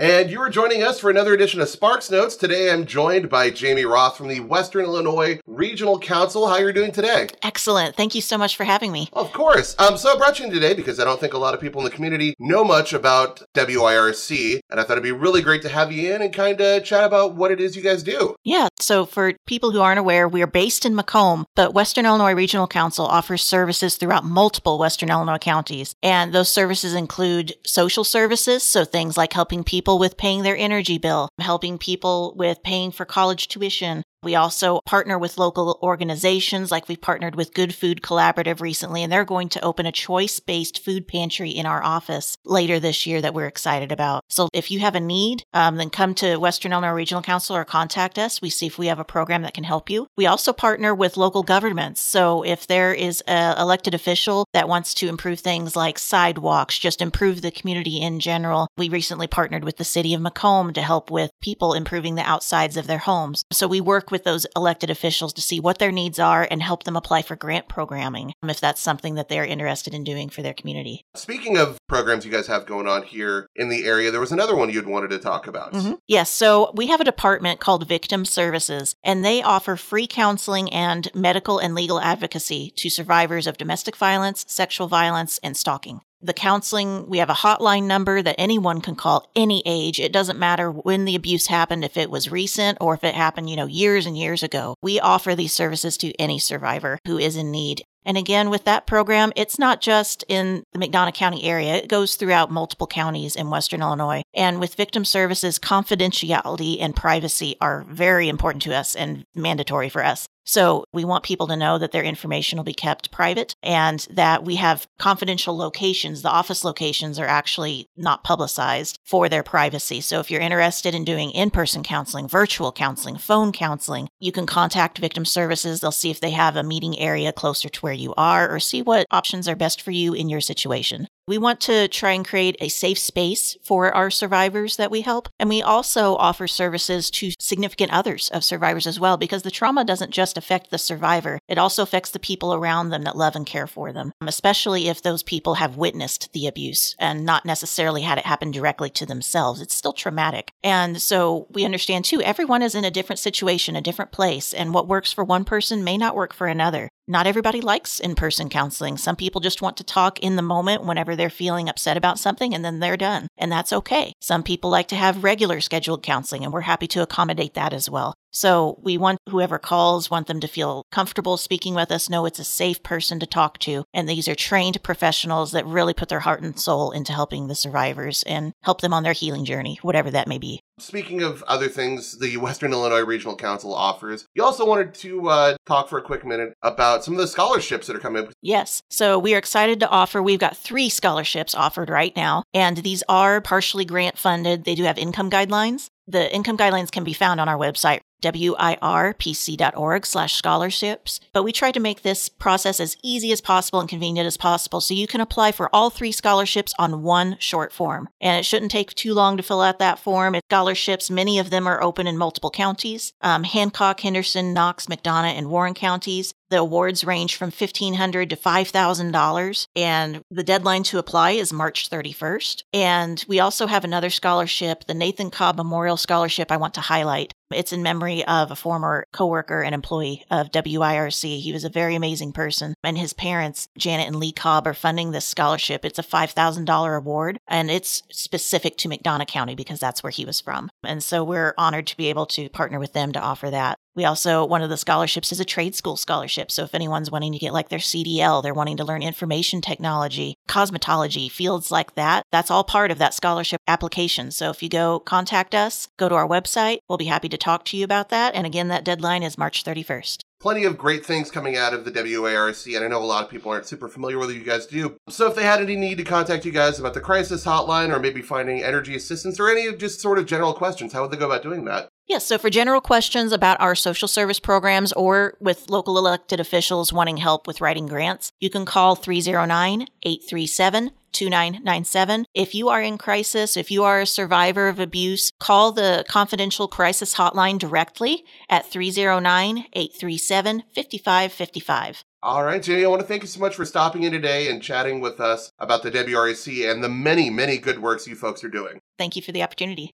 And you are joining us for another edition of Sparks Notes. Today I'm joined by Jamie Roth from the Western Illinois Regional Council. How are you doing today? Excellent. Thank you so much for having me. Of course. Um, so I brought you in today because I don't think a lot of people in the community know much about WIRC. And I thought it'd be really great to have you in and kind of chat about what it is you guys do. Yeah. So for people who aren't aware, we are based in Macomb, but Western Illinois Regional Council offers services throughout multiple Western Illinois counties. And those services include social services. So things like helping people with paying their energy bill, helping people with paying for college tuition, we also partner with local organizations, like we've partnered with Good Food Collaborative recently, and they're going to open a choice based food pantry in our office later this year that we're excited about. So if you have a need, um, then come to Western Illinois Regional Council or contact us. We see if we have a program that can help you. We also partner with local governments. So if there is an elected official that wants to improve things like sidewalks, just improve the community in general, we recently partnered with the city of Macomb to help with people improving the outsides of their homes. So we work with those elected officials to see what their needs are and help them apply for grant programming if that's something that they're interested in doing for their community. Speaking of programs you guys have going on here in the area, there was another one you'd wanted to talk about. Mm-hmm. Yes. So we have a department called Victim Services, and they offer free counseling and medical and legal advocacy to survivors of domestic violence, sexual violence, and stalking the counseling. We have a hotline number that anyone can call any age. It doesn't matter when the abuse happened, if it was recent or if it happened, you know, years and years ago. We offer these services to any survivor who is in need. And again, with that program, it's not just in the McDonough County area. It goes throughout multiple counties in Western Illinois. And with victim services, confidentiality and privacy are very important to us and mandatory for us. So we want people to know that their information will be kept private and that we have confidential locations. The office locations are actually not publicized for their privacy. So if you're interested in doing in-person counseling, virtual counseling, phone counseling, you can contact victim services. They'll see if they have a meeting area closer to where you are or see what options are best for you in your situation. We want to try and create a safe space for our survivors that we help. And we also offer services to significant others of survivors as well, because the trauma doesn't just affect the survivor, it also affects the people around them that love and care for them, especially if those people have witnessed the abuse and not necessarily had it happen directly to themselves. It's still traumatic. And so we understand too, everyone is in a different situation, a different place, and what works for one person may not work for another. Not everybody likes in person counseling. Some people just want to talk in the moment whenever they're feeling upset about something and then they're done. And that's okay. Some people like to have regular scheduled counseling and we're happy to accommodate that as well. So we want whoever calls, want them to feel comfortable speaking with us, know it's a safe person to talk to. And these are trained professionals that really put their heart and soul into helping the survivors and help them on their healing journey, whatever that may be. Speaking of other things the Western Illinois Regional Council offers, you also wanted to uh, talk for a quick minute about some of the scholarships that are coming up. Yes. So we are excited to offer, we've got three scholarships offered right now, and these are partially grant funded. They do have income guidelines. The income guidelines can be found on our website, wirpc.org slash scholarships. But we try to make this process as easy as possible and convenient as possible so you can apply for all three scholarships on one short form. And it shouldn't take too long to fill out that form. It's scholarships, many of them are open in multiple counties um, Hancock, Henderson, Knox, McDonough, and Warren counties. The awards range from 1,500 to $5,000, and the deadline to apply is March 31st. And we also have another scholarship, the Nathan Cobb Memorial Scholarship, I want to highlight. It's in memory of a former coworker and employee of WIRC. He was a very amazing person, and his parents, Janet and Lee Cobb, are funding this scholarship. It's a $5,000 award, and it's specific to McDonough County because that's where he was from. And so we're honored to be able to partner with them to offer that. We also, one of the scholarships is a trade school scholarship. So if anyone's wanting to get like their CDL, they're wanting to learn information technology, cosmetology, fields like that, that's all part of that scholarship application. So if you go contact us, go to our website, we'll be happy to talk to you about that. And again, that deadline is March 31st plenty of great things coming out of the WIRC, and I know a lot of people aren't super familiar with what you guys do. So if they had any need to contact you guys about the crisis hotline or maybe finding energy assistance or any just sort of general questions, how would they go about doing that? Yes, so for general questions about our social service programs or with local elected officials wanting help with writing grants, you can call 309 837 2997. If you are in crisis, if you are a survivor of abuse, call the confidential crisis hotline directly at 309 837 5555. All right, Jamie, I want to thank you so much for stopping in today and chatting with us about the WRAC and the many, many good works you folks are doing. Thank you for the opportunity.